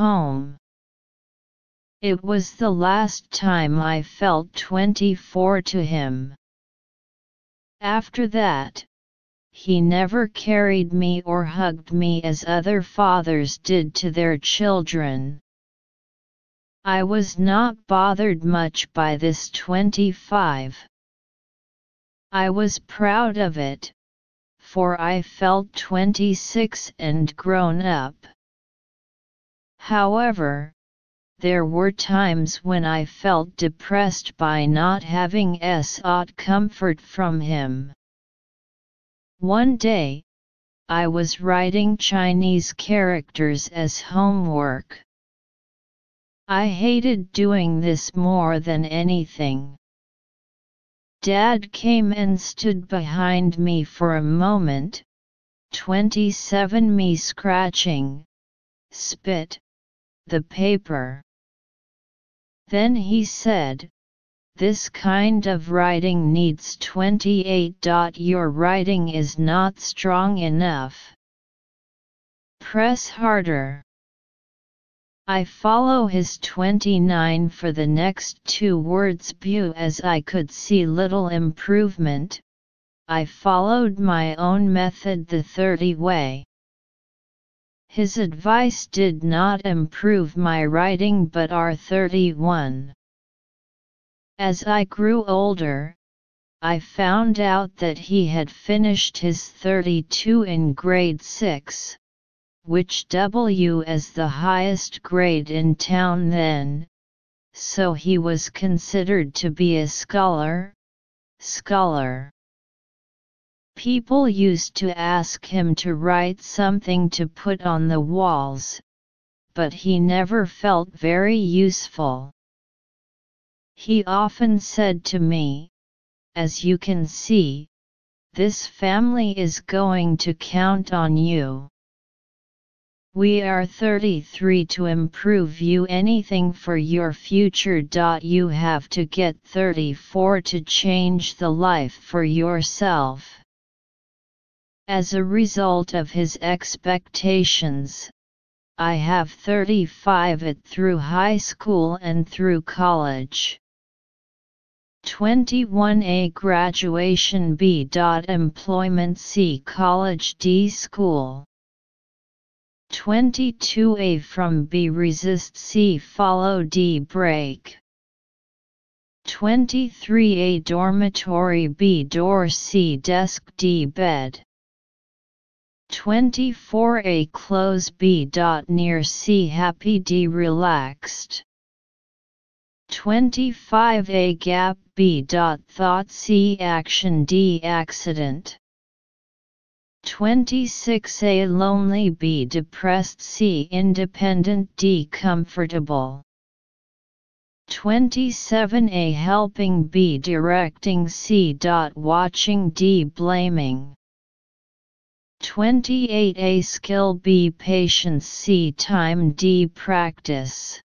home. It was the last time I felt 24 to him. After that, he never carried me or hugged me as other fathers did to their children. I was not bothered much by this 25. I was proud of it, for I felt 26 and grown up. However, there were times when I felt depressed by not having sought comfort from him. One day, I was writing Chinese characters as homework. I hated doing this more than anything. Dad came and stood behind me for a moment, 27 me scratching, spit, the paper. Then he said, This kind of writing needs 28. Your writing is not strong enough. Press harder. I follow his 29 for the next two words bu as I could see little improvement. I followed my own method the 30 way. His advice did not improve my writing but R31. As I grew older, I found out that he had finished his 32 in grade 6, which W as the highest grade in town then, so he was considered to be a scholar. Scholar. People used to ask him to write something to put on the walls, but he never felt very useful. He often said to me, As you can see, this family is going to count on you. We are 33 to improve you anything for your future. You have to get 34 to change the life for yourself. As a result of his expectations, I have 35 it through high school and through college. 21A graduation B. Employment C. College D. School 22A from B. Resist C. Follow D. Break 23A Dormitory B. Door C. Desk D. Bed 24a close b. Dot near c happy d relaxed 25a gap b. Dot thought c action d accident 26a lonely b. depressed c independent d comfortable 27a helping b. directing c. Dot watching d blaming 28a skill B patience C time D practice.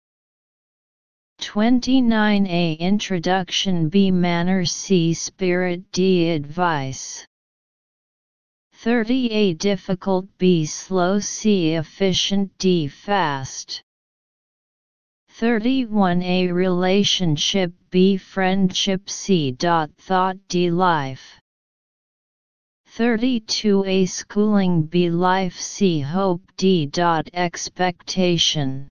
29a introduction B manner C spirit D advice. 30a difficult B slow C efficient D fast. 31a relationship B friendship C dot thought D life 32a schooling b life c hope d. expectation.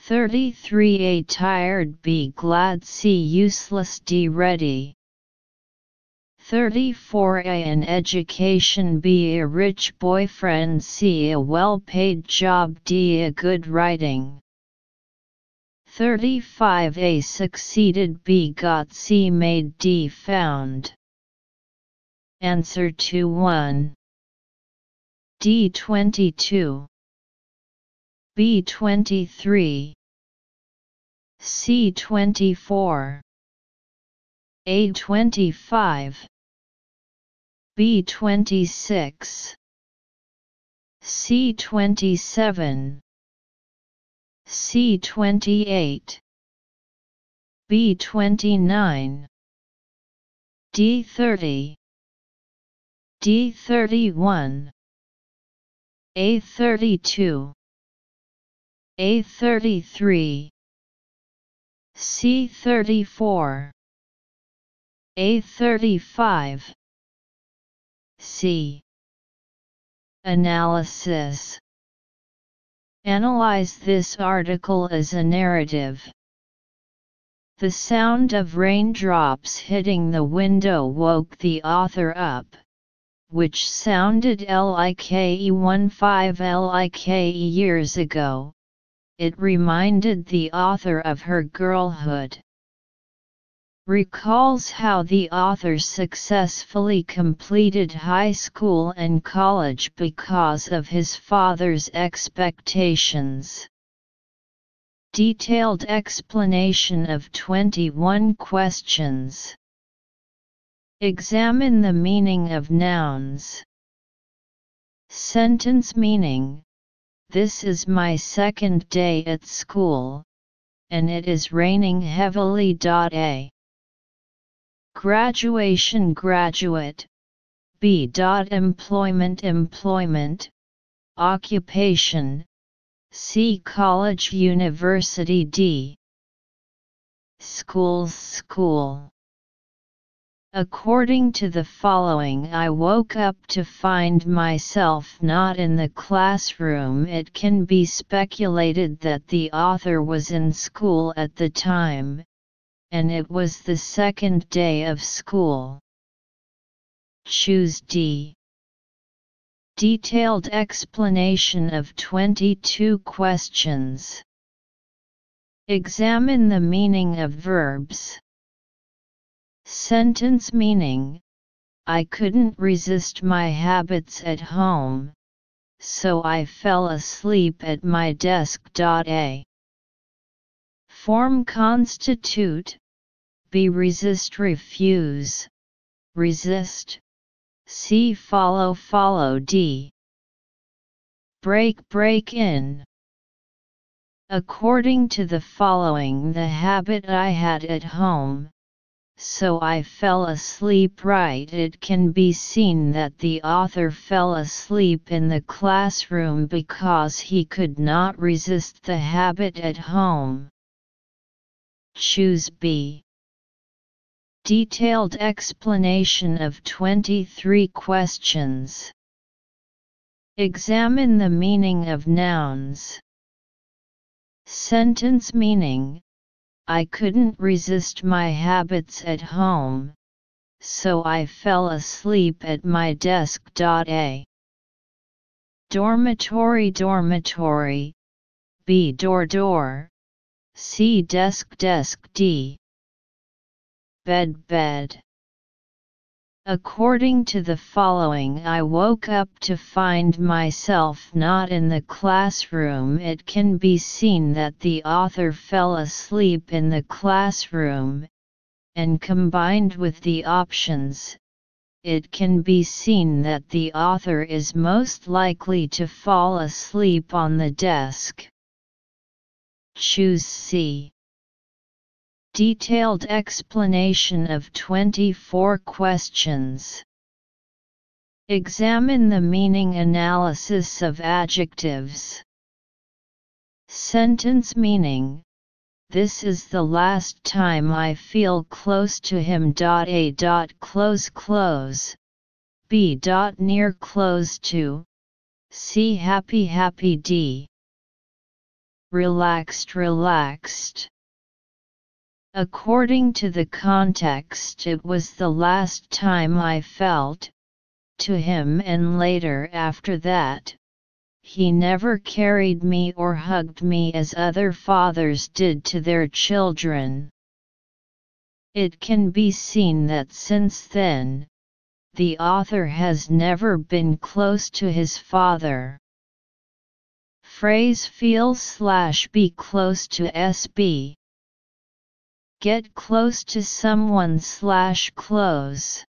33a tired b glad c useless d ready. 34a an education b a rich boyfriend c a well paid job d a good writing. 35a succeeded b got c made d found Answer to 1. D22 B23 C24 A25 B26 C27 C28 B29 D30 D31 A32 A33 C34 A35 C. Analysis. Analyze this article as a narrative. The sound of raindrops hitting the window woke the author up, which sounded like 15 like years ago. It reminded the author of her girlhood recalls how the author successfully completed high school and college because of his father's expectations. Detailed explanation of 21 questions. Examine the meaning of nouns. Sentence meaning This is my second day at school, and it is raining heavily. A Graduation graduate B. Employment employment Occupation C. College University D. Schools school According to the following I woke up to find myself not in the classroom it can be speculated that the author was in school at the time, and it was the second day of school. Choose D. Detailed explanation of 22 questions. Examine the meaning of verbs. Sentence meaning I couldn't resist my habits at home, so I fell asleep at my desk. A. Form constitute be resist refuse, resist, C follow follow D. Break break in. According to the following the habit I had at home, so I fell asleep right it can be seen that the author fell asleep in the classroom because he could not resist the habit at home. Choose B. Detailed explanation of 23 questions. Examine the meaning of nouns. Sentence meaning I couldn't resist my habits at home, so I fell asleep at my desk. A. Dormitory Dormitory B. Door Door C. Desk Desk D bed bed. According to the following I woke up to find myself not in the classroom it can be seen that the author fell asleep in the classroom, and combined with the options, it can be seen that the author is most likely to fall asleep on the desk. Choose C. Detailed explanation of 24 questions. Examine the meaning analysis of adjectives. Sentence meaning This is the last time I feel close to him. A. Close close. B. Near close to. C. Happy happy D. Relaxed relaxed. According to the context it was the last time I felt, to him and later after that, he never carried me or hugged me as other fathers did to their children. It can be seen that since then, the author has never been close to his father. Phrase feel slash be close to SB. Get close to someone slash close.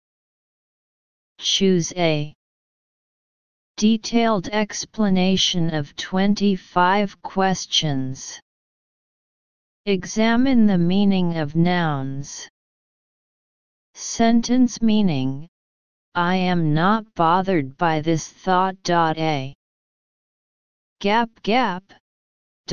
Choose A. Detailed explanation of 25 questions. Examine the meaning of nouns. Sentence meaning I am not bothered by this thought. A. Gap gap